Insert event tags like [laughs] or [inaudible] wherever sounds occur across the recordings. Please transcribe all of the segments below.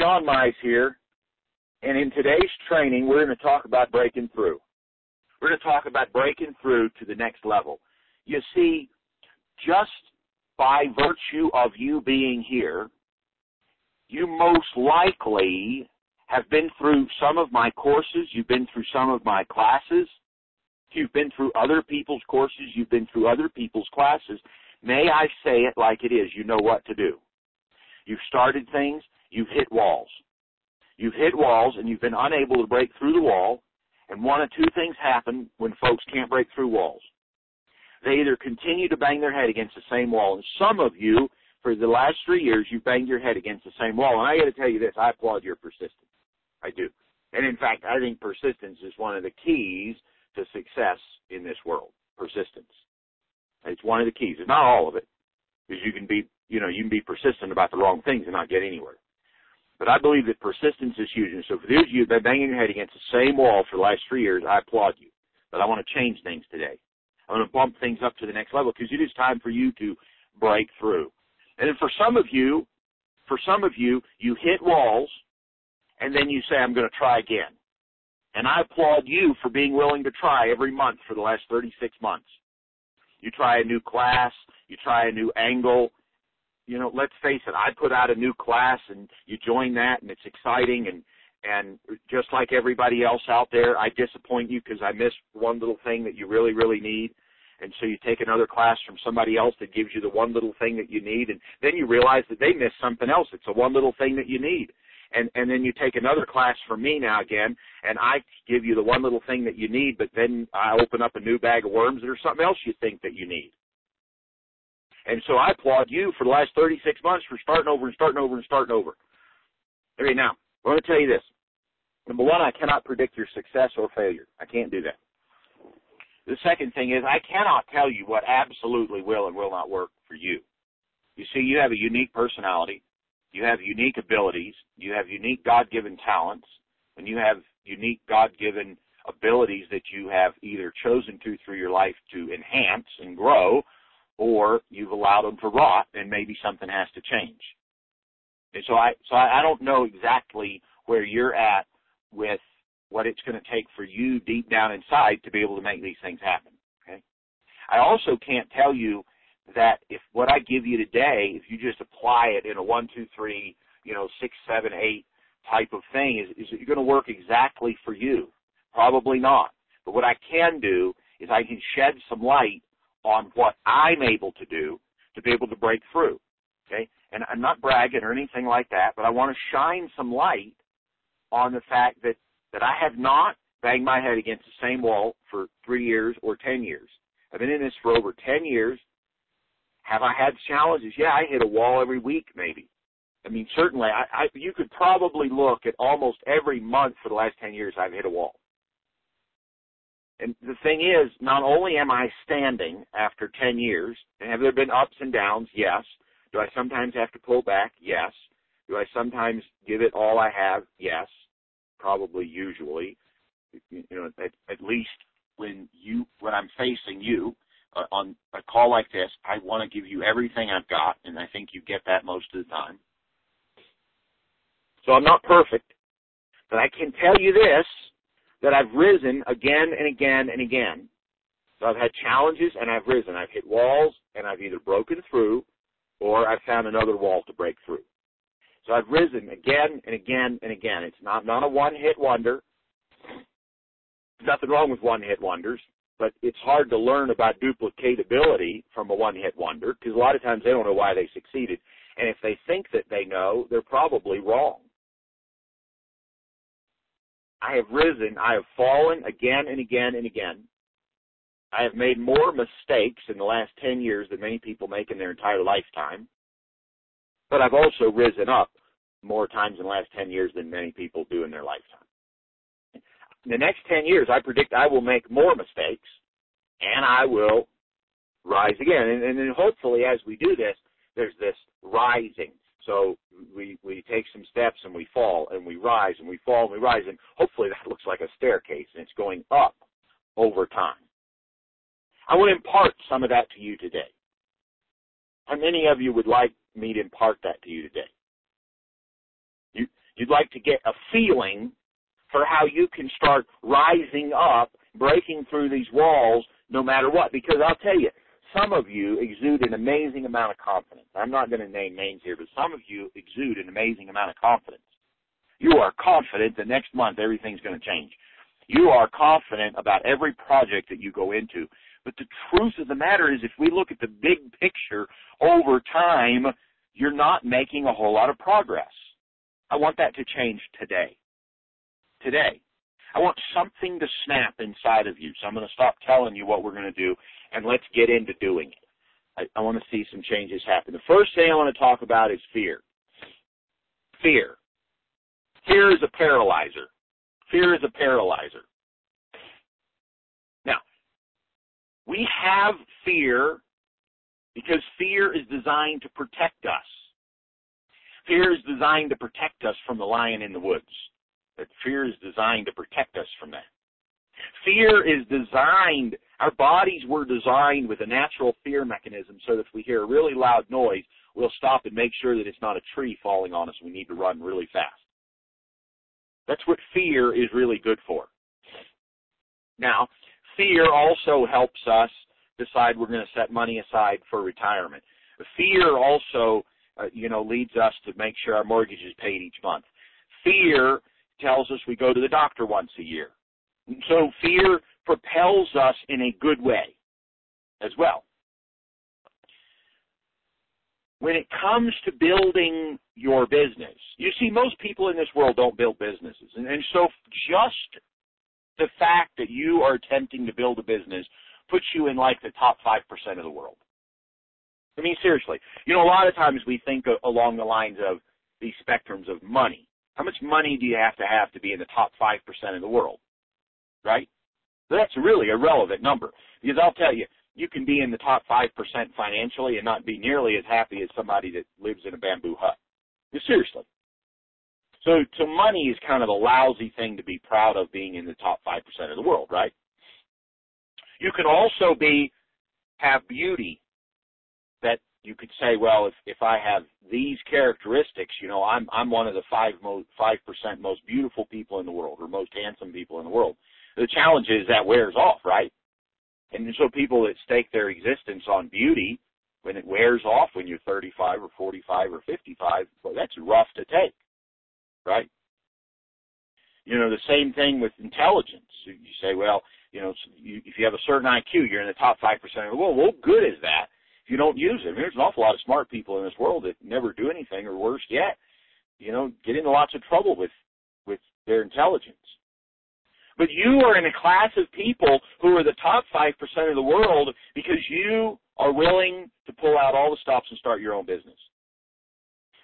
Sean Mize here, and in today's training, we're going to talk about breaking through. We're going to talk about breaking through to the next level. You see, just by virtue of you being here, you most likely have been through some of my courses, you've been through some of my classes, you've been through other people's courses, you've been through other people's classes. May I say it like it is, you know what to do. You've started things, you've hit walls. You've hit walls and you've been unable to break through the wall, and one of two things happen when folks can't break through walls. They either continue to bang their head against the same wall, and some of you, for the last three years, you've banged your head against the same wall. And I got to tell you this: I applaud your persistence. I do. And in fact, I think persistence is one of the keys to success in this world. Persistence. It's one of the keys. It's not all of it, because you can be, you know, you can be persistent about the wrong things and not get anywhere. But I believe that persistence is huge. And so for those of you been banging your head against the same wall for the last three years, I applaud you. But I want to change things today. I want to bump things up to the next level because it is time for you to break through. And then for some of you, for some of you, you hit walls and then you say, I'm going to try again. And I applaud you for being willing to try every month for the last 36 months. You try a new class, you try a new angle, you know, let's face it, I put out a new class and you join that and it's exciting and and just like everybody else out there, I disappoint you because I miss one little thing that you really, really need. And so you take another class from somebody else that gives you the one little thing that you need, and then you realize that they missed something else. It's the one little thing that you need. And and then you take another class from me now again, and I give you the one little thing that you need, but then I open up a new bag of worms there's something else you think that you need. And so I applaud you for the last 36 months for starting over and starting over and starting over. Okay, now, I'm going to tell you this. Number one, I cannot predict your success or failure. I can't do that. The second thing is I cannot tell you what absolutely will and will not work for you. You see, you have a unique personality. You have unique abilities. You have unique God-given talents. And you have unique God-given abilities that you have either chosen to through your life to enhance and grow or you've allowed them to rot and maybe something has to change. And so I so I, don't know exactly where you're at with what it's going to take for you deep down inside to be able to make these things happen. Okay. I also can't tell you that if what I give you today, if you just apply it in a one, two, three, you know, six, seven, eight type of thing, is, is it going to work exactly for you? Probably not. But what I can do is I can shed some light on what I'm able to do to be able to break through. Okay? And I'm not bragging or anything like that, but I want to shine some light on the fact that, that I have not banged my head against the same wall for three years or ten years. I've been in this for over ten years. Have I had challenges? Yeah, I hit a wall every week, maybe. I mean, certainly, I, I, you could probably look at almost every month for the last 10 years I've hit a wall. And the thing is, not only am I standing after 10 years, and have there been ups and downs? Yes. Do I sometimes have to pull back? Yes. Do I sometimes give it all I have? Yes. Probably usually. You know, at, at least when you, when I'm facing you, uh, on a call like this, I want to give you everything I've got, and I think you get that most of the time. So I'm not perfect, but I can tell you this, that I've risen again and again and again. So I've had challenges and I've risen. I've hit walls and I've either broken through or I've found another wall to break through. So I've risen again and again and again. It's not, not a one hit wonder. Nothing wrong with one hit wonders, but it's hard to learn about duplicatability from a one hit wonder because a lot of times they don't know why they succeeded. And if they think that they know, they're probably wrong. I have risen, I have fallen again and again and again. I have made more mistakes in the last 10 years than many people make in their entire lifetime. But I've also risen up more times in the last 10 years than many people do in their lifetime. In the next 10 years, I predict I will make more mistakes and I will rise again. And, and then hopefully as we do this, there's this rising. So we we take some steps and we fall and we rise and we fall and we rise and hopefully that looks like a staircase and it's going up over time. I want to impart some of that to you today. How many of you would like me to impart that to you today? You You'd like to get a feeling for how you can start rising up, breaking through these walls no matter what. Because I'll tell you, some of you exude an amazing amount of confidence. I'm not going to name names here, but some of you exude an amazing amount of confidence. You are confident that next month everything's going to change. You are confident about every project that you go into. But the truth of the matter is if we look at the big picture over time, you're not making a whole lot of progress. I want that to change today. Today. I want something to snap inside of you. So I'm going to stop telling you what we're going to do and let's get into doing it. I, I want to see some changes happen. The first thing I want to talk about is fear. Fear. Fear is a paralyzer. Fear is a paralyzer. Now, we have fear because fear is designed to protect us. Fear is designed to protect us from the lion in the woods. That fear is designed to protect us from that. Fear is designed, our bodies were designed with a natural fear mechanism so that if we hear a really loud noise, we'll stop and make sure that it's not a tree falling on us. We need to run really fast. That's what fear is really good for. Now, fear also helps us decide we're going to set money aside for retirement. Fear also, uh, you know, leads us to make sure our mortgage is paid each month. Fear tells us we go to the doctor once a year. So fear propels us in a good way as well. When it comes to building your business, you see, most people in this world don't build businesses. And, and so just the fact that you are attempting to build a business puts you in like the top 5% of the world. I mean, seriously. You know, a lot of times we think along the lines of these spectrums of money. How much money do you have to have to be in the top 5% of the world? Right? That's really a relevant number. Because I'll tell you, you can be in the top 5% financially and not be nearly as happy as somebody that lives in a bamboo hut. Seriously. So, so money is kind of a lousy thing to be proud of being in the top 5% of the world, right? You can also be, have beauty that you could say, well, if, if I have these characteristics, you know, I'm, I'm one of the five most, 5% most beautiful people in the world or most handsome people in the world. The challenge is that wears off, right? And so people that stake their existence on beauty, when it wears off when you're 35 or 45 or 55, well, that's rough to take, right? You know, the same thing with intelligence. You say, well, you know, if you have a certain IQ, you're in the top 5% of the world. Well, what good is that if you don't use it? I mean, there's an awful lot of smart people in this world that never do anything, or worse yet, you know, get into lots of trouble with, with their intelligence. But you are in a class of people who are the top 5% of the world because you are willing to pull out all the stops and start your own business.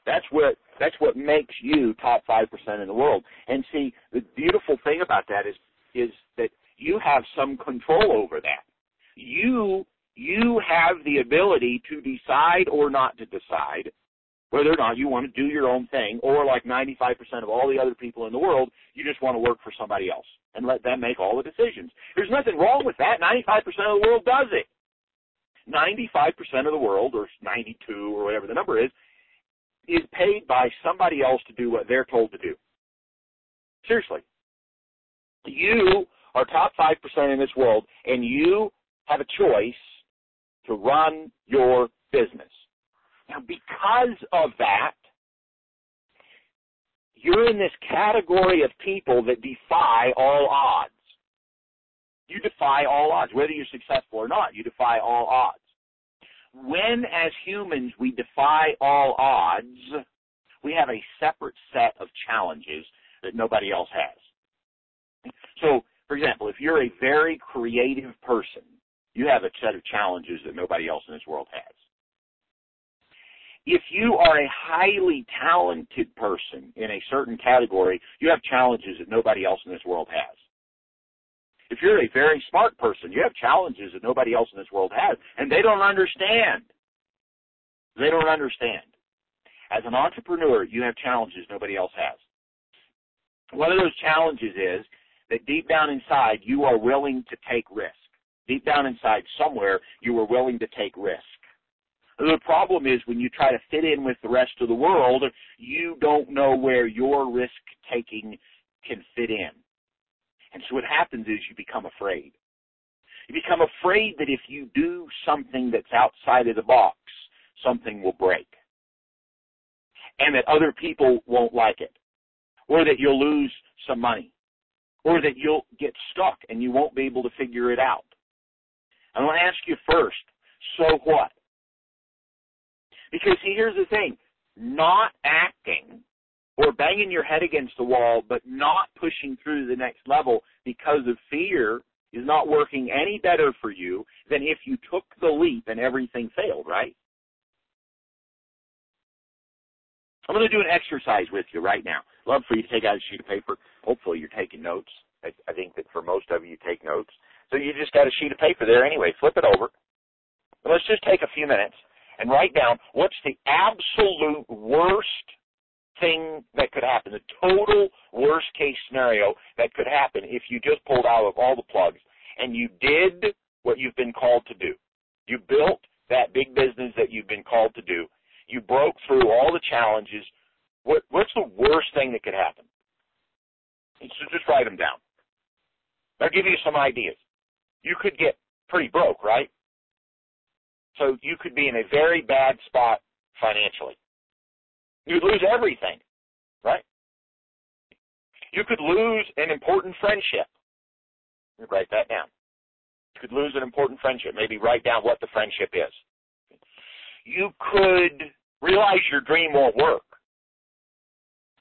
That's what that's what makes you top five percent in the world. And see, the beautiful thing about that is is that you have some control over that. You you have the ability to decide or not to decide whether or not you want to do your own thing, or like 95% of all the other people in the world, you just want to work for somebody else and let them make all the decisions. There's nothing wrong with that. 95% of the world does it. 95% of the world, or 92, or whatever the number is, is paid by somebody else to do what they're told to do. Seriously. You are top 5% in this world, and you have a choice to run your business. Now, because of that, you're in this category of people that defy all odds. You defy all odds. Whether you're successful or not, you defy all odds. When, as humans, we defy all odds, we have a separate set of challenges that nobody else has. So, for example, if you're a very creative person, you have a set of challenges that nobody else in this world has if you are a highly talented person in a certain category, you have challenges that nobody else in this world has. If you're a very smart person, you have challenges that nobody else in this world has, and they don't understand. They don't understand. As an entrepreneur, you have challenges nobody else has. One of those challenges is that deep down inside, you are willing to take risk. Deep down inside somewhere, you are willing to take risk. The problem is when you try to fit in with the rest of the world, you don't know where your risk taking can fit in. And so what happens is you become afraid. You become afraid that if you do something that's outside of the box, something will break. And that other people won't like it. Or that you'll lose some money. Or that you'll get stuck and you won't be able to figure it out. I want to ask you first, so what? Because see, here's the thing. Not acting or banging your head against the wall, but not pushing through to the next level because of fear is not working any better for you than if you took the leap and everything failed, right? I'm going to do an exercise with you right now. Love for you to take out a sheet of paper. Hopefully you're taking notes. I, I think that for most of you, you take notes. So you just got a sheet of paper there anyway. Flip it over. let's just take a few minutes and write down what's the absolute worst thing that could happen, the total worst case scenario that could happen if you just pulled out of all the plugs and you did what you've been called to do. You built that big business that you've been called to do. You broke through all the challenges. What, what's the worst thing that could happen? So just write them down. I'll give you some ideas. You could get pretty broke, right? So you could be in a very bad spot financially. You'd lose everything, right? You could lose an important friendship. Write that down. You could lose an important friendship. Maybe write down what the friendship is. You could realize your dream won't work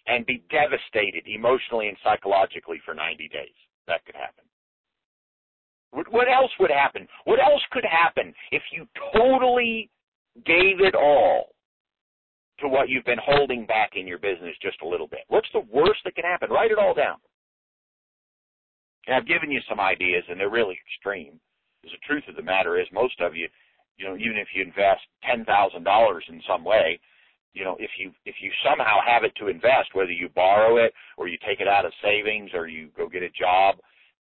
and be devastated emotionally and psychologically for 90 days. That could happen. What else would happen? What else could happen if you totally gave it all to what you've been holding back in your business just a little bit? What's the worst that can happen? Write it all down. And I've given you some ideas, and they're really extreme. Because the truth of the matter is, most of you, you know, even if you invest ten thousand dollars in some way, you know, if you if you somehow have it to invest, whether you borrow it or you take it out of savings or you go get a job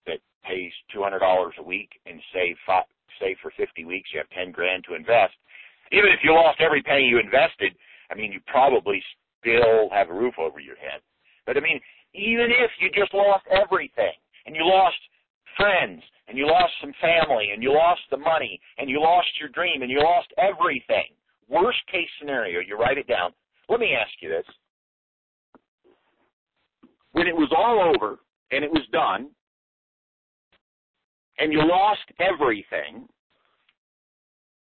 that pays two hundred dollars a week and save five, save for fifty weeks, you have ten grand to invest. Even if you lost every penny you invested, I mean, you probably still have a roof over your head. But I mean, even if you just lost everything and you lost friends and you lost some family and you lost the money and you lost your dream and you lost everything, worst case scenario, you write it down. Let me ask you this. When it was all over and it was done and you lost everything,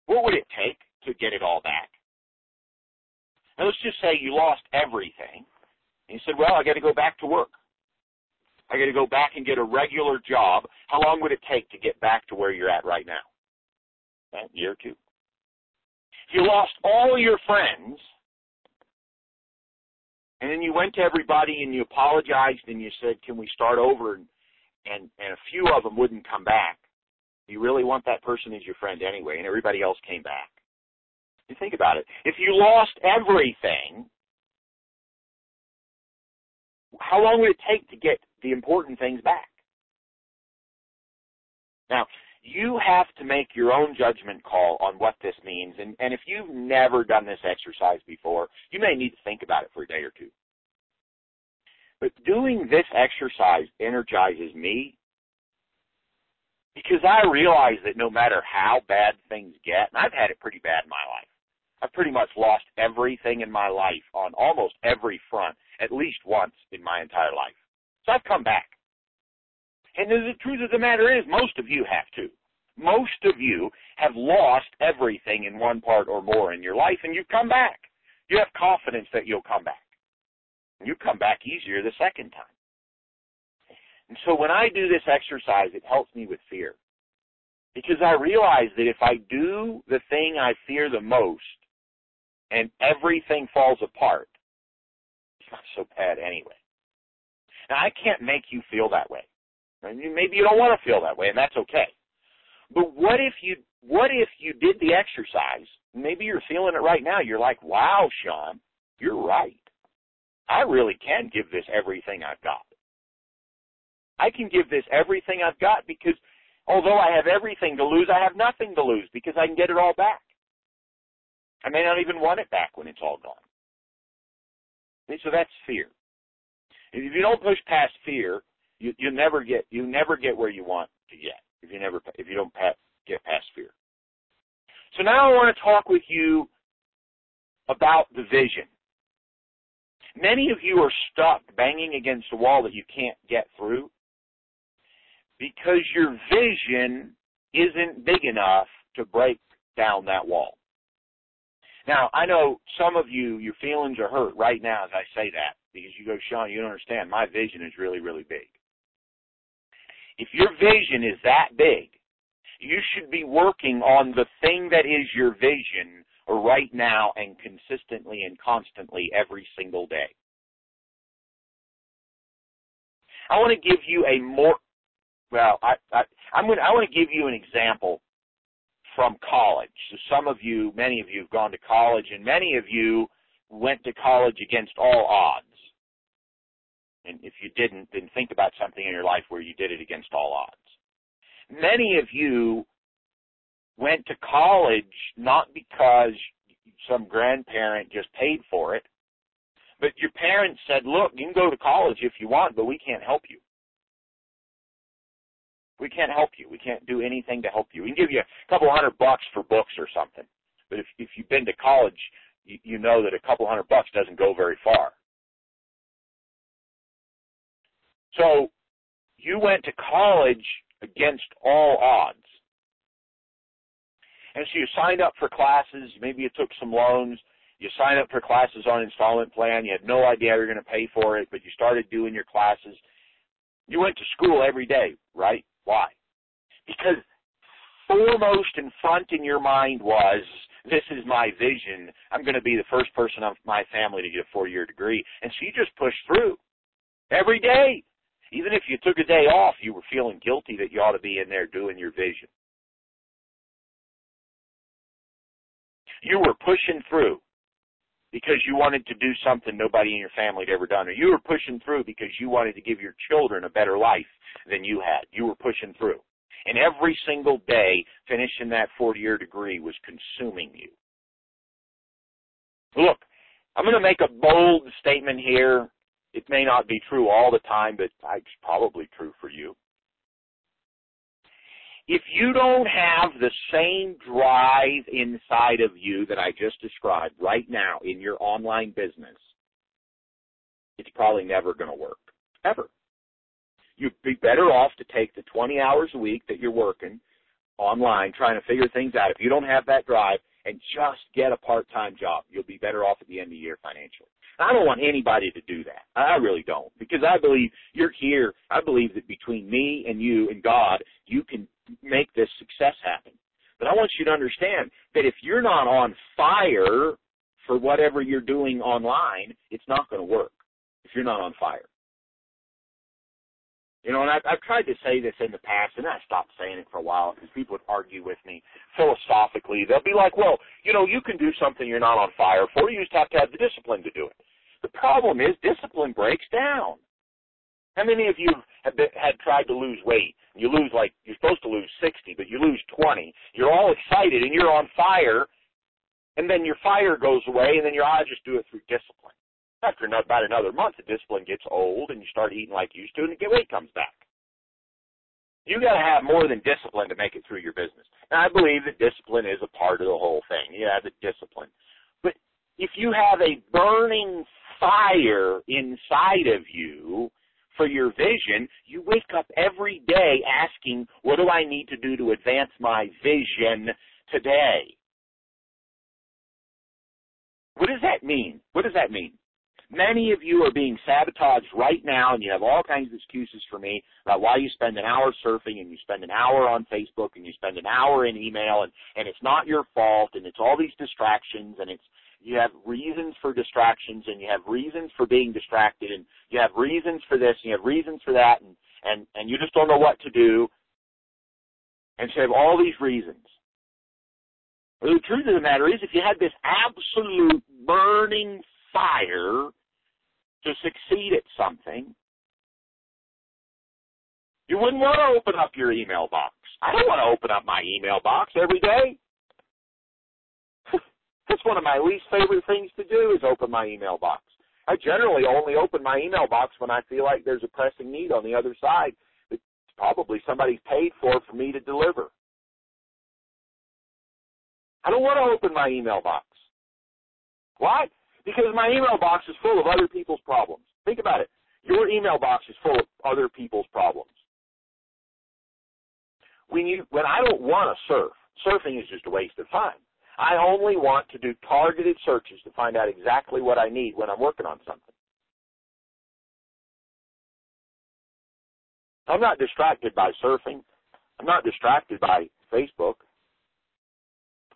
what would it take to get it all back? Now let's just say you lost everything. And you said, well, I got to go back to work. I got to go back and get a regular job. How long would it take to get back to where you're at right now? A year or two. If you lost all your friends, and then you went to everybody and you apologized and you said, can we start over? And, and, and a few of them wouldn't come back. You really want that person as your friend anyway, and everybody else came back. You think about it. If you lost everything, how long would it take to get the important things back? Now, you have to make your own judgment call on what this means. And, and if you've never done this exercise before, you may need to think about it for a day or two. But doing this exercise energizes me because I realize that no matter how bad things get, and I've had it pretty bad in my life, I've pretty much lost everything in my life on almost every front, at least once in my entire life. So I've come back. And the truth of the matter is, most of you have too. Most of you have lost everything in one part or more in your life, and you've come back. You have confidence that you'll come back. You come back easier the second time. And so when I do this exercise, it helps me with fear. Because I realize that if I do the thing I fear the most, and everything falls apart, it's not so bad anyway. Now, I can't make you feel that way. Maybe you don't want to feel that way, and that's okay. But what if you what if you did the exercise? Maybe you're feeling it right now. You're like, "Wow, Sean, you're right. I really can give this everything I've got. I can give this everything I've got because although I have everything to lose, I have nothing to lose because I can get it all back." I may not even want it back when it's all gone. So that's fear. If you don't push past fear, you you never get you never get where you want to get. If you never if you don't get past fear. So now I want to talk with you about the vision. Many of you are stuck banging against a wall that you can't get through because your vision isn't big enough to break down that wall. Now, I know some of you, your feelings are hurt right now as I say that because you go, Sean, you don't understand. My vision is really, really big. If your vision is that big, you should be working on the thing that is your vision right now and consistently and constantly every single day. I want to give you a more well, I, I I'm going I want to give you an example from college. So some of you, many of you have gone to college and many of you went to college against all odds. And if you didn't, then think about something in your life where you did it against all odds. Many of you went to college not because some grandparent just paid for it, but your parents said, look, you can go to college if you want, but we can't help you. We can't help you. We can't do anything to help you. We can give you a couple hundred bucks for books or something. But if, if you've been to college, you, you know that a couple hundred bucks doesn't go very far. So you went to college against all odds. And so you signed up for classes, maybe you took some loans, you signed up for classes on installment plan, you had no idea you were going to pay for it, but you started doing your classes. You went to school every day, right? Why? Because foremost in front in your mind was, this is my vision. I'm going to be the first person of my family to get a four year degree. And so you just pushed through every day. Even if you took a day off, you were feeling guilty that you ought to be in there doing your vision. You were pushing through because you wanted to do something nobody in your family had ever done, or you were pushing through because you wanted to give your children a better life than you had. You were pushing through. And every single day, finishing that 40 year degree was consuming you. Look, I'm going to make a bold statement here. It may not be true all the time, but it's probably true for you. If you don't have the same drive inside of you that I just described right now in your online business, it's probably never going to work. Ever. You'd be better off to take the 20 hours a week that you're working online trying to figure things out. If you don't have that drive and just get a part-time job, you'll be better off at the end of the year financially. I don't want anybody to do that. I really don't because I believe you're here. I believe that between me and you and God, you can make this success happen. But I want you to understand that if you're not on fire for whatever you're doing online, it's not going to work if you're not on fire. You know, and I've, I've tried to say this in the past, and I stopped saying it for a while because people would argue with me philosophically. They'll be like, well, you know, you can do something you're not on fire for. You just have to have the discipline to do it. The problem is discipline breaks down. How many of you have been, had tried to lose weight? You lose like you're supposed to lose 60, but you lose 20. You're all excited and you're on fire, and then your fire goes away, and then your eyes just do it through discipline. After about another month, the discipline gets old, and you start eating like you used to, and the weight comes back. You got to have more than discipline to make it through your business. And I believe that discipline is a part of the whole thing. You have the discipline, but if you have a burning fire inside of you for your vision, you wake up every day asking, what do I need to do to advance my vision today? What does that mean? What does that mean? Many of you are being sabotaged right now, and you have all kinds of excuses for me about why you spend an hour surfing and you spend an hour on Facebook and you spend an hour in email, and, and it's not your fault, and it's all these distractions, and it's you have reasons for distractions, and you have reasons for being distracted, and you have reasons for this, and you have reasons for that, and and and you just don't know what to do, and so you have all these reasons. The truth of the matter is, if you had this absolute burning fire to succeed at something, you wouldn't want to open up your email box. I don't want to open up my email box every day. That's one of my least favorite things to do is open my email box. I generally only open my email box when I feel like there's a pressing need on the other side that probably somebody's paid for for me to deliver. I don't want to open my email box. Why? Because my email box is full of other people's problems. Think about it. Your email box is full of other people's problems. When you when I don't want to surf, surfing is just a waste of time. I only want to do targeted searches to find out exactly what I need when I'm working on something. I'm not distracted by surfing. I'm not distracted by Facebook.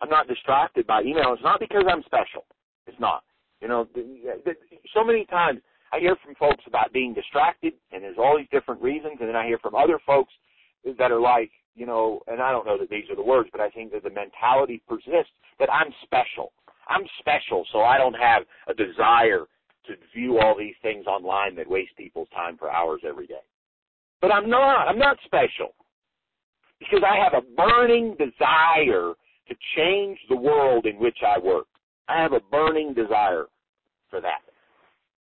I'm not distracted by email. It's not because I'm special. It's not. You know, so many times I hear from folks about being distracted, and there's all these different reasons, and then I hear from other folks that are like, you know, and I don't know that these are the words, but I think that the mentality persists that I'm special. I'm special, so I don't have a desire to view all these things online that waste people's time for hours every day. But I'm not. I'm not special. Because I have a burning desire to change the world in which I work. I have a burning desire for that.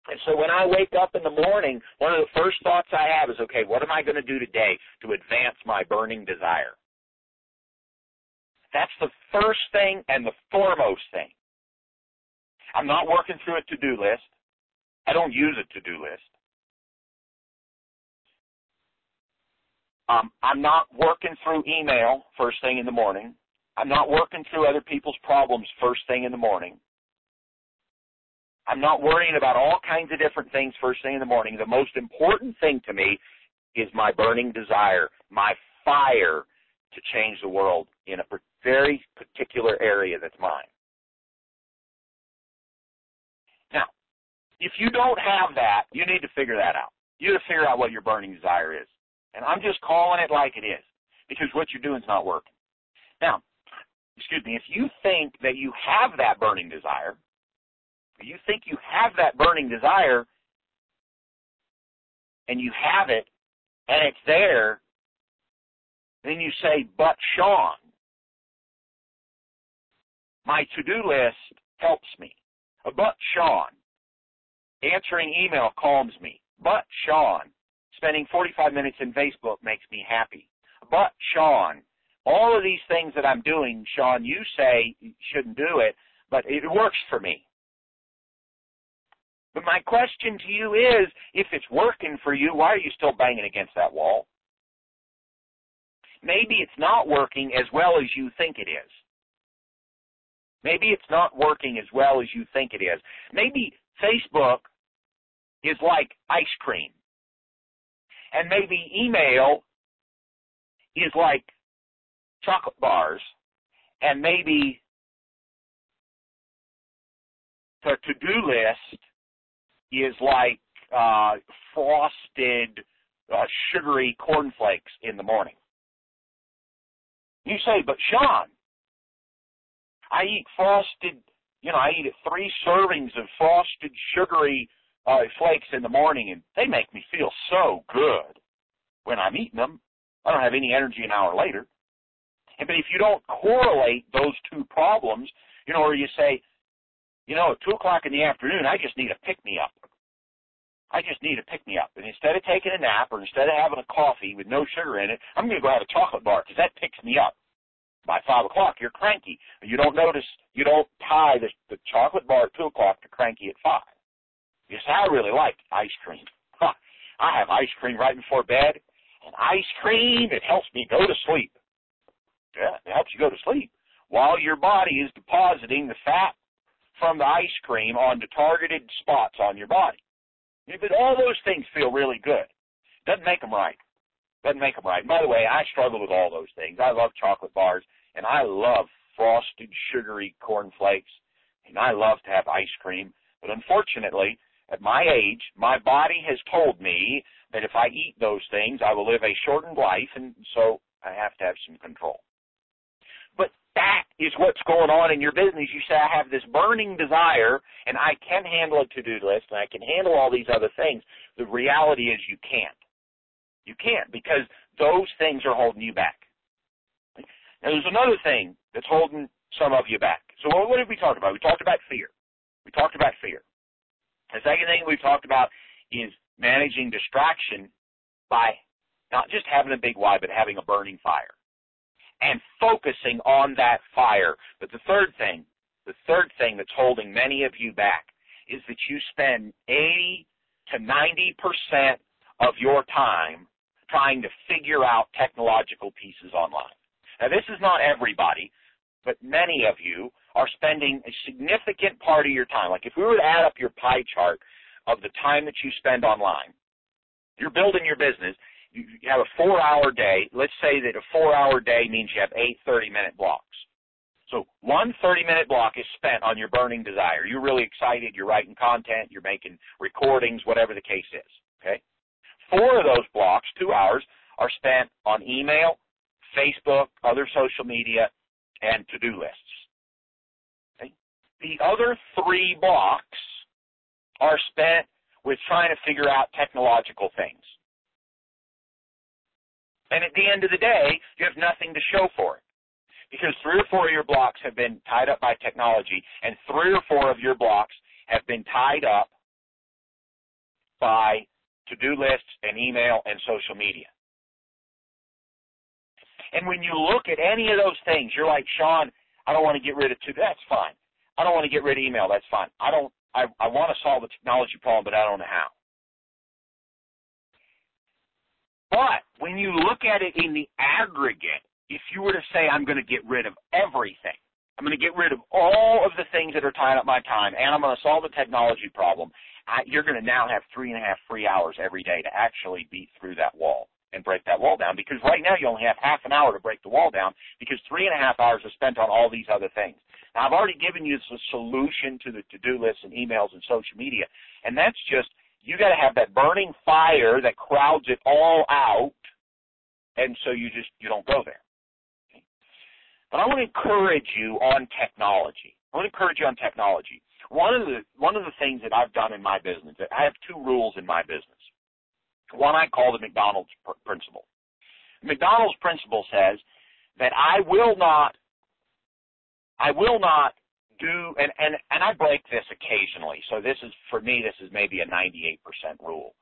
And so when I wake up in the morning, one of the first thoughts I have is, okay, what am I going to do today to advance my burning desire? That's the first thing and the foremost thing. I'm not working through a to-do list. I don't use a to-do list. Um, I'm not working through email first thing in the morning. I'm not working through other people's problems first thing in the morning. I'm not worrying about all kinds of different things first thing in the morning. The most important thing to me is my burning desire, my fire to change the world in a very particular area that's mine. Now, if you don't have that, you need to figure that out. You need to figure out what your burning desire is. And I'm just calling it like it is because what you're doing is not working. Now, excuse me, if you think that you have that burning desire, you think you have that burning desire and you have it and it's there, then you say, but Sean, my to-do list helps me. Uh, but Sean, answering email calms me. But Sean, spending 45 minutes in Facebook makes me happy. But Sean, all of these things that I'm doing, Sean, you say you shouldn't do it, but it works for me. But my question to you is, if it's working for you, why are you still banging against that wall? Maybe it's not working as well as you think it is. Maybe it's not working as well as you think it is. Maybe Facebook is like ice cream. And maybe email is like chocolate bars. And maybe the to-do list is like uh, frosted uh, sugary cornflakes in the morning. You say, but Sean, I eat frosted, you know, I eat three servings of frosted sugary uh, flakes in the morning, and they make me feel so good when I'm eating them. I don't have any energy an hour later. And but if you don't correlate those two problems, you know, or you say, you know, at two o'clock in the afternoon, I just need a pick me up. I just need a pick me up. And instead of taking a nap or instead of having a coffee with no sugar in it, I'm going to go have a chocolate bar because that picks me up. By five o'clock, you're cranky. You don't notice, you don't tie the, the chocolate bar at two o'clock to cranky at five. Say, I really like ice cream. Huh. [laughs] I have ice cream right before bed. And ice cream, it helps me go to sleep. Yeah, it helps you go to sleep while your body is depositing the fat from the ice cream onto targeted spots on your body. But all those things feel really good. Doesn't make them right. Doesn't make them right. by the way, I struggle with all those things. I love chocolate bars, and I love frosted, sugary cornflakes, and I love to have ice cream. But unfortunately, at my age, my body has told me that if I eat those things, I will live a shortened life, and so I have to have some control. That is what's going on in your business. You say, I have this burning desire and I can handle a to-do list and I can handle all these other things. The reality is you can't. You can't because those things are holding you back. Now there's another thing that's holding some of you back. So what, what did we talk about? We talked about fear. We talked about fear. The second thing we've talked about is managing distraction by not just having a big why, but having a burning fire and focusing on that fire. But the third thing, the third thing that's holding many of you back is that you spend 80 to 90% of your time trying to figure out technological pieces online. Now this is not everybody, but many of you are spending a significant part of your time. Like if we were to add up your pie chart of the time that you spend online, you're building your business, you have a four hour day. Let's say that a four hour day means you have eight 30 minute blocks. So one 30 minute block is spent on your burning desire. You're really excited. You're writing content. You're making recordings, whatever the case is. Okay. Four of those blocks, two hours, are spent on email, Facebook, other social media, and to-do lists. Okay. The other three blocks are spent with trying to figure out technological things. And at the end of the day, you have nothing to show for it. Because three or four of your blocks have been tied up by technology, and three or four of your blocks have been tied up by to-do lists and email and social media. And when you look at any of those things, you're like, Sean, I don't want to get rid of two. That's fine. I don't want to get rid of email. That's fine. I don't. I, I want to solve the technology problem, but I don't know how. But when you look at it in the aggregate, if you were to say, I'm going to get rid of everything, I'm going to get rid of all of the things that are tying up my time, and I'm going to solve the technology problem, I, you're going to now have three and a half free hours every day to actually beat through that wall and break that wall down. Because right now you only have half an hour to break the wall down because three and a half hours are spent on all these other things. Now I've already given you the solution to the to-do lists and emails and social media, and that's just you got to have that burning fire that crowds it all out, and so you just you don't go there. But I want to encourage you on technology. I want to encourage you on technology. One of the one of the things that I've done in my business, I have two rules in my business. One I call the McDonald's pr- principle. The McDonald's principle says that I will not I will not do, and, and, and I break this occasionally. So this is, for me, this is maybe a 98% rule.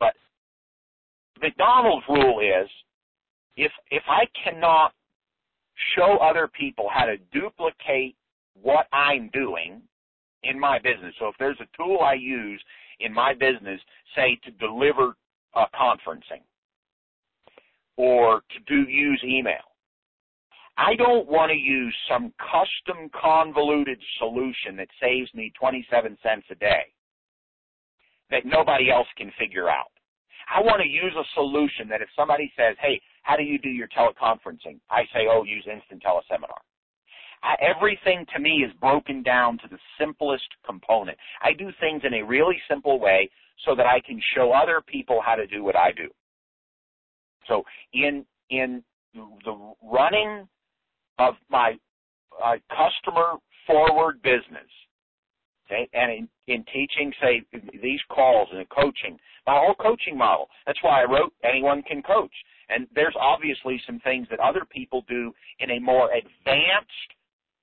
But McDonald's rule is, if, if I cannot show other people how to duplicate what I'm doing in my business, so if there's a tool I use in my business, say to deliver uh, conferencing, or to do use email, I don't want to use some custom convoluted solution that saves me 27 cents a day that nobody else can figure out. I want to use a solution that if somebody says, hey, how do you do your teleconferencing? I say, oh, use Instant Teleseminar. I, everything to me is broken down to the simplest component. I do things in a really simple way so that I can show other people how to do what I do. So in in the running of my uh, customer forward business. Okay, and in, in teaching, say these calls and coaching, my whole coaching model. That's why I wrote "Anyone Can Coach." And there's obviously some things that other people do in a more advanced,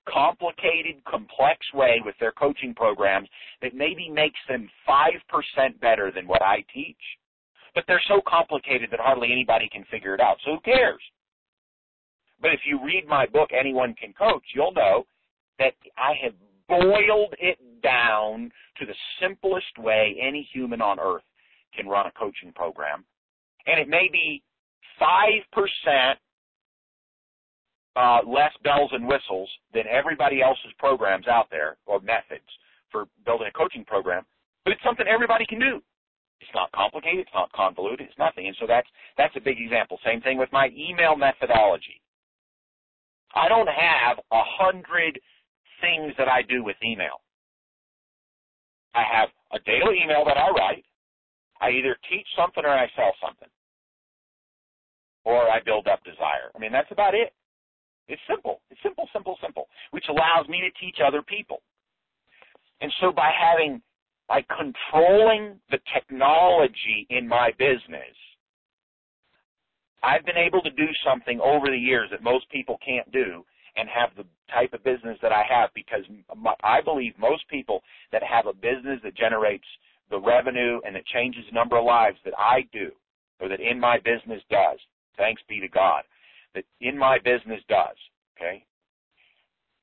complicated, complex way with their coaching programs that maybe makes them five percent better than what I teach. But they're so complicated that hardly anybody can figure it out. So who cares? But if you read my book, Anyone Can Coach, you'll know that I have boiled it down to the simplest way any human on earth can run a coaching program. And it may be 5% uh, less bells and whistles than everybody else's programs out there or methods for building a coaching program, but it's something everybody can do. It's not complicated. It's not convoluted. It's nothing. And so that's that's a big example. Same thing with my email methodology. I don't have a hundred things that I do with email. I have a daily email that I write. I either teach something or I sell something. Or I build up desire. I mean, that's about it. It's simple. It's simple, simple, simple, which allows me to teach other people. And so by having, by controlling the technology in my business, I've been able to do something over the years that most people can't do, and have the type of business that I have because I believe most people that have a business that generates the revenue and that changes the number of lives that I do or that in my business does, thanks be to God, that in my business does, okay?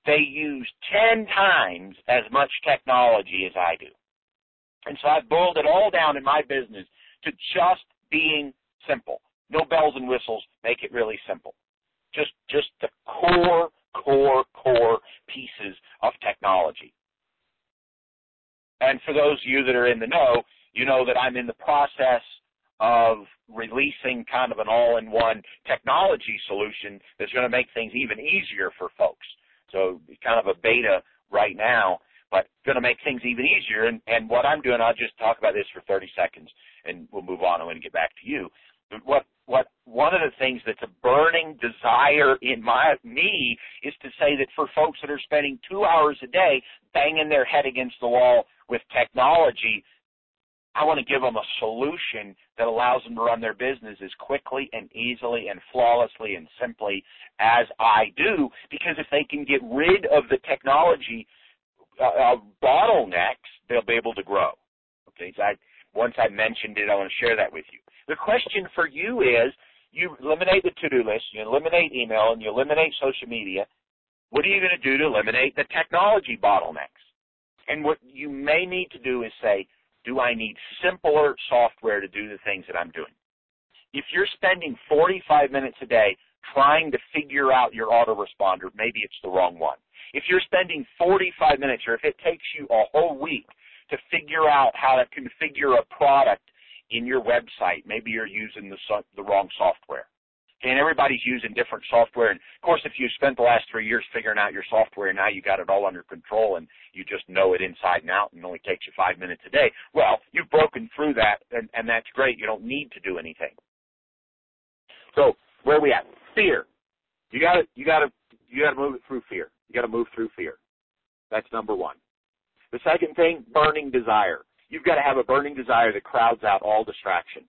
They use 10 times as much technology as I do. And so I've boiled it all down in my business to just being simple. No bells and whistles, make it really simple. Just just the core, core, core pieces of technology. And for those of you that are in the know, you know that I'm in the process of releasing kind of an all-in-one technology solution that's going to make things even easier for folks. So kind of a beta right now, but going to make things even easier. And, and what I'm doing, I'll just talk about this for 30 seconds, and we'll move on and get back to you. What what one of the things that's a burning desire in my me is to say that for folks that are spending two hours a day banging their head against the wall with technology, I want to give them a solution that allows them to run their business as quickly and easily and flawlessly and simply as I do. Because if they can get rid of the technology uh, uh, bottlenecks, they'll be able to grow. Okay, so I, once I mentioned it, I want to share that with you. The question for you is, you eliminate the to-do list, you eliminate email, and you eliminate social media. What are you going to do to eliminate the technology bottlenecks? And what you may need to do is say, do I need simpler software to do the things that I'm doing? If you're spending 45 minutes a day trying to figure out your autoresponder, maybe it's the wrong one. If you're spending 45 minutes or if it takes you a whole week to figure out how to configure a product in your website, maybe you're using the, the wrong software. And everybody's using different software. And of course, if you spent the last three years figuring out your software and now you got it all under control and you just know it inside and out and it only takes you five minutes a day, well, you've broken through that and, and that's great. You don't need to do anything. So where are we at? Fear. You gotta, you gotta, you gotta move it through fear. You gotta move through fear. That's number one. The second thing, burning desire. You've got to have a burning desire that crowds out all distraction.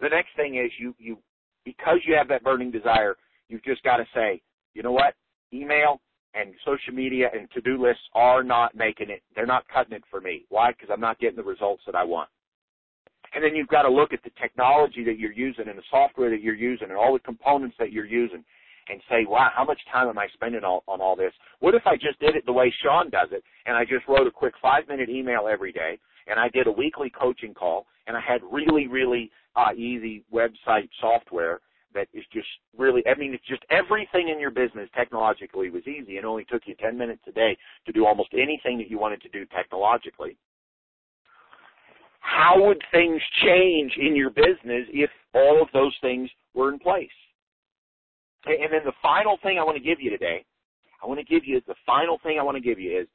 The next thing is you, you because you have that burning desire, you've just got to say, you know what? Email and social media and to-do lists are not making it. They're not cutting it for me. Why? Because I'm not getting the results that I want. And then you've got to look at the technology that you're using and the software that you're using and all the components that you're using and say, wow, how much time am I spending on, on all this? What if I just did it the way Sean does it and I just wrote a quick five minute email every day and I did a weekly coaching call and I had really, really uh, easy website software that is just really, I mean, it's just everything in your business technologically was easy and only took you 10 minutes a day to do almost anything that you wanted to do technologically. How would things change in your business if all of those things were in place? And then the final thing I want to give you today, I want to give you, is the final thing I want to give you is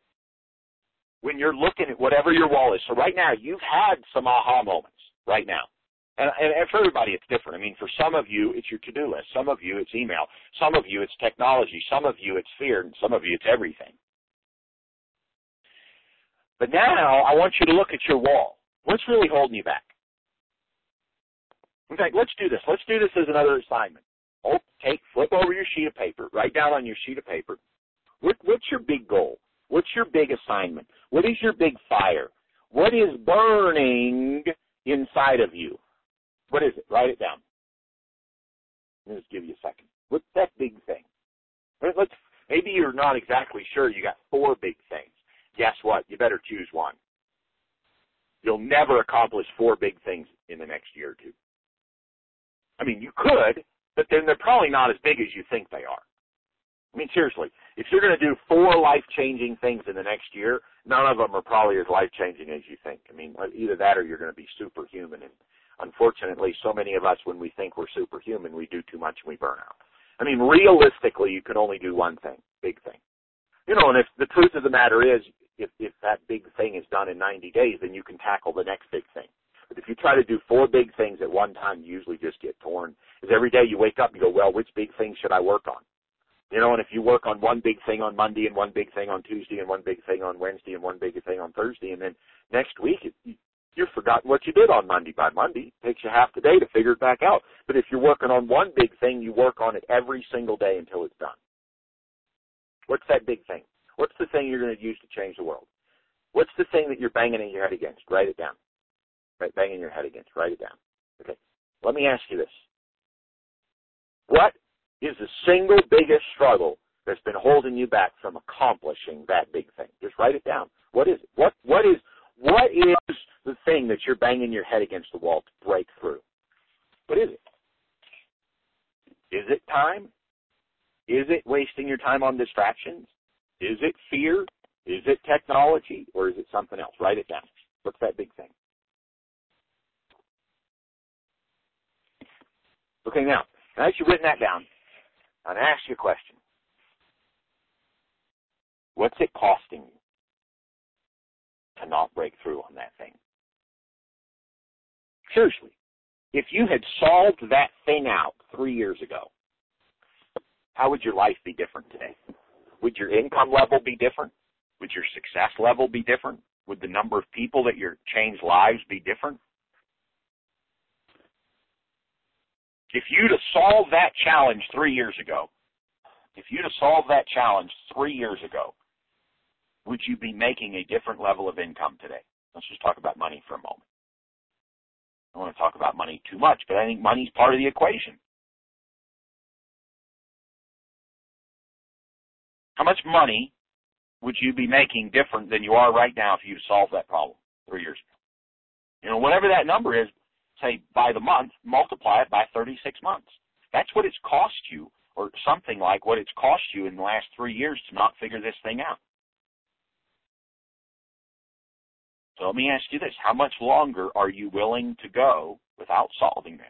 when you're looking at whatever your wall is. So right now, you've had some aha moments right now. And, and for everybody, it's different. I mean, for some of you, it's your to-do list. Some of you, it's email. Some of you, it's technology. Some of you, it's fear. And some of you, it's everything. But now, I want you to look at your wall. What's really holding you back? In fact, let's do this. Let's do this as another assignment. Oh, take, flip over your sheet of paper. Write down on your sheet of paper. What, what's your big goal? What's your big assignment? What is your big fire? What is burning inside of you? What is it? Write it down. Let me just give you a second. What's that big thing? Let's, maybe you're not exactly sure. You got four big things. Guess what? You better choose one. You'll never accomplish four big things in the next year or two. I mean, you could, but then they're probably not as big as you think they are. I mean, seriously, if you're going to do four life-changing things in the next year, none of them are probably as life-changing as you think. I mean, either that or you're going to be superhuman. And unfortunately, so many of us, when we think we're superhuman, we do too much and we burn out. I mean, realistically, you can only do one thing, big thing. You know, and if the truth of the matter is, if, if that big thing is done in 90 days, then you can tackle the next big thing. But if you try to do four big things at one time, you usually just get torn. Because every day you wake up and you go, well, which big thing should I work on? You know, and if you work on one big thing on Monday and one big thing on Tuesday and one big thing on Wednesday and one big thing on Thursday, and then next week you, you've forgotten what you did on Monday. By Monday, it takes you half the day to figure it back out. But if you're working on one big thing, you work on it every single day until it's done. What's that big thing? What's the thing you're going to use to change the world? What's the thing that you're banging in your head against? Write it down. Right, banging your head against. Write it down. Okay. Let me ask you this. What is the single biggest struggle that's been holding you back from accomplishing that big thing? Just write it down. What is it? What what is what is the thing that you're banging your head against the wall to break through? What is it? Is it time? Is it wasting your time on distractions? Is it fear? Is it technology? Or is it something else? Write it down. What's that big thing? Okay, now, now you've written that down, I'm going to ask you a question. What's it costing you to not break through on that thing? Seriously, if you had solved that thing out three years ago, how would your life be different today? Would your income level be different? Would your success level be different? Would the number of people that you change lives be different? If you'd have solved that challenge three years ago, if you'd have solved that challenge three years ago, would you be making a different level of income today? Let's just talk about money for a moment. I don't want to talk about money too much, but I think money's part of the equation. How much money would you be making different than you are right now if you solved that problem three years ago? You know, whatever that number is, say by the month, multiply it by 36 months. That's what it's cost you, or something like what it's cost you in the last three years to not figure this thing out. So let me ask you this. How much longer are you willing to go without solving this?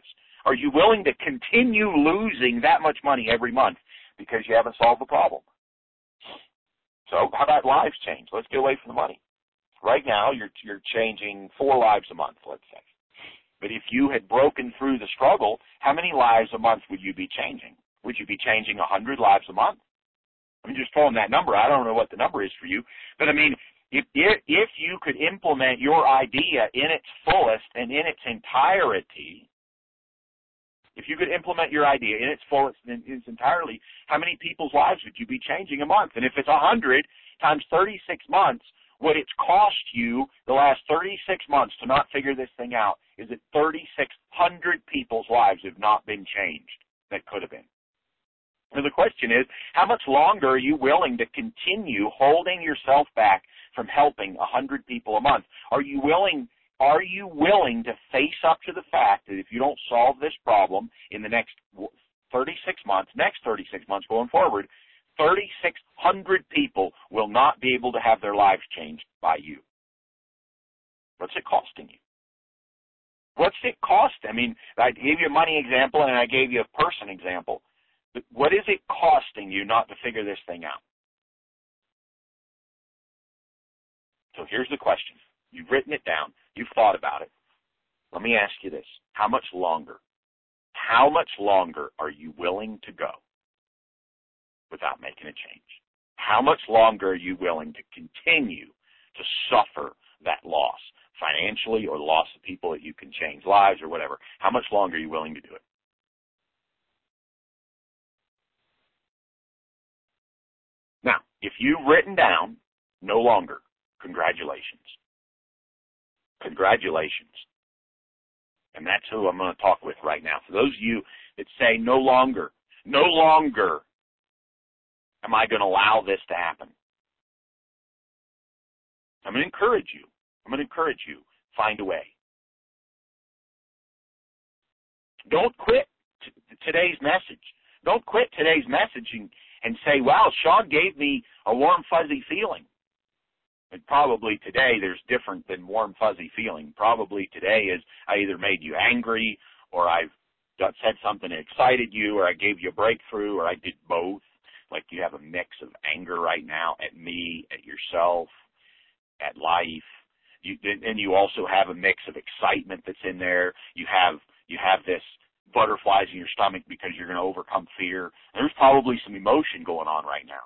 Are you willing to continue losing that much money every month because you haven't solved the problem? So how about lives change? Let's get away from the money. Right now, you're you're changing four lives a month, let's say. But if you had broken through the struggle, how many lives a month would you be changing? Would you be changing a hundred lives a month? I'm just throwing that number. I don't know what the number is for you, but I mean, if if you could implement your idea in its fullest and in its entirety, if you could implement your idea in its fullest and in its entirely, how many people's lives would you be changing a month? And if it's a hundred times 36 months, what it's cost you the last 36 months to not figure this thing out is that 3,600 people's lives have not been changed that could have been. And the question is, how much longer are you willing to continue holding yourself back from helping 100 people a month? Are you willing are you willing to face up to the fact that if you don't solve this problem in the next 36 months, next 36 months going forward, 3,600 people will not be able to have their lives changed by you? What's it costing you? What's it cost? I mean, I gave you a money example and I gave you a person example. What is it costing you not to figure this thing out? So here's the question. You've written it down. You've thought about it. Let me ask you this. How much longer? How much longer are you willing to go without making a change? How much longer are you willing to continue to suffer that loss financially or the loss of people that you can change lives or whatever? How much longer are you willing to do it? Now, if you've written down no longer, congratulations. Congratulations. And that's who I'm going to talk with right now. For those of you that say no longer, no longer am I going to allow this to happen. I'm going to encourage you. I'm going to encourage you. Find a way. Don't quit t- today's message. Don't quit today's message and, and say, wow, Sean gave me a warm, fuzzy feeling. And probably today there's different than warm fuzzy feeling. Probably today is I either made you angry or I've said something that excited you or I gave you a breakthrough or I did both. Like you have a mix of anger right now at me, at yourself, at life. You, and you also have a mix of excitement that's in there. You have, you have this butterflies in your stomach because you're going to overcome fear. There's probably some emotion going on right now.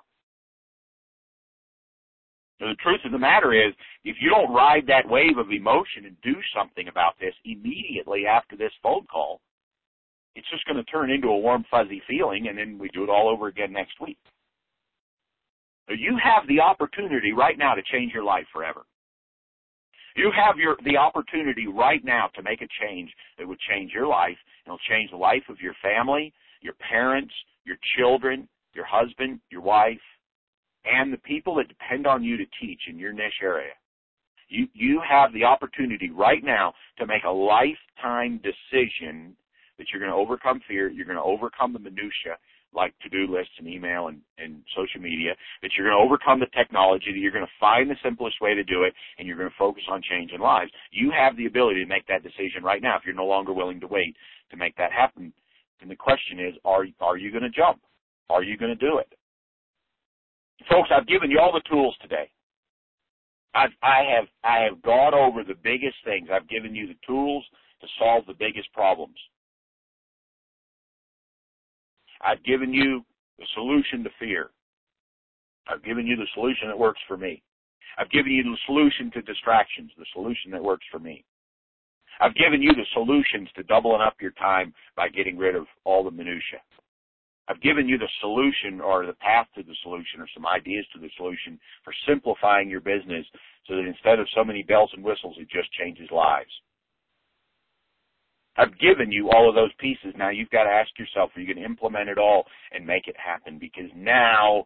Now, the truth of the matter is, if you don't ride that wave of emotion and do something about this immediately after this phone call, it's just going to turn into a warm, fuzzy feeling, and then we do it all over again next week. You have the opportunity right now to change your life forever. You have your the opportunity right now to make a change that would change your life. It'll change the life of your family, your parents, your children, your husband, your wife, and the people that depend on you to teach in your niche area. You you have the opportunity right now to make a lifetime decision that you're going to overcome fear, you're going to overcome the minutia, like to-do lists and email and, and social media, that you're going to overcome the technology, that you're going to find the simplest way to do it, and you're going to focus on changing lives. You have the ability to make that decision right now if you're no longer willing to wait to make that happen. And the question is, are, are you going to jump? Are you going to do it? Folks, I've given you all the tools today. I've, I have, I have gone over the biggest things. I've given you the tools to solve the biggest problems. I've given you the solution to fear. I've given you the solution that works for me. I've given you the solution to distractions, the solution that works for me. I've given you the solutions to doubling up your time by getting rid of all the minutia. I've given you the solution or the path to the solution or some ideas to the solution for simplifying your business so that instead of so many bells and whistles, it just changes lives. I've given you all of those pieces. Now you've got to ask yourself, are you going to implement it all and make it happen? Because now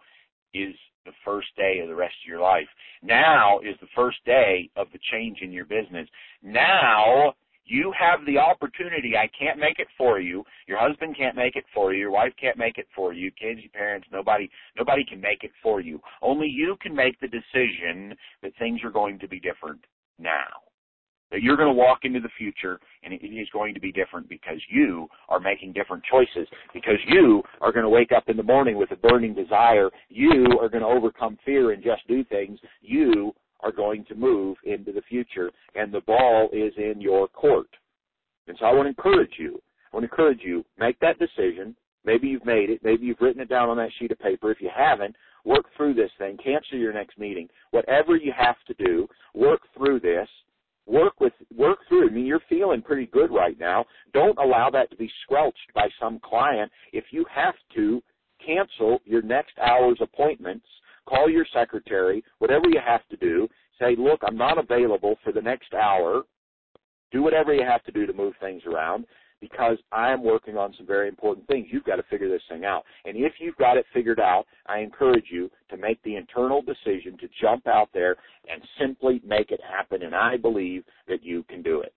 is the first day of the rest of your life. Now is the first day of the change in your business. Now you have the opportunity. I can't make it for you. Your husband can't make it for you. Your wife can't make it for you. Kids, your parents, nobody, nobody can make it for you. Only you can make the decision that things are going to be different now. That you're going to walk into the future and it is going to be different because you are making different choices. Because you are going to wake up in the morning with a burning desire. You are going to overcome fear and just do things. You are going to move into the future and the ball is in your court. And so I want to encourage you. I want to encourage you, make that decision. Maybe you've made it. Maybe you've written it down on that sheet of paper. If you haven't, work through this thing. Cancel your next meeting. Whatever you have to do, work through this work with work through. I mean, you're feeling pretty good right now. Don't allow that to be squelched by some client. If you have to cancel your next hour's appointments, call your secretary, whatever you have to do. Say, look, I'm not available for the next hour. Do whatever you have to do to move things around because I am working on some very important things. You've got to figure this thing out. And if you've got it figured out, I encourage you to make the internal decision to jump out there and simply make it happen. And I believe that you can do it.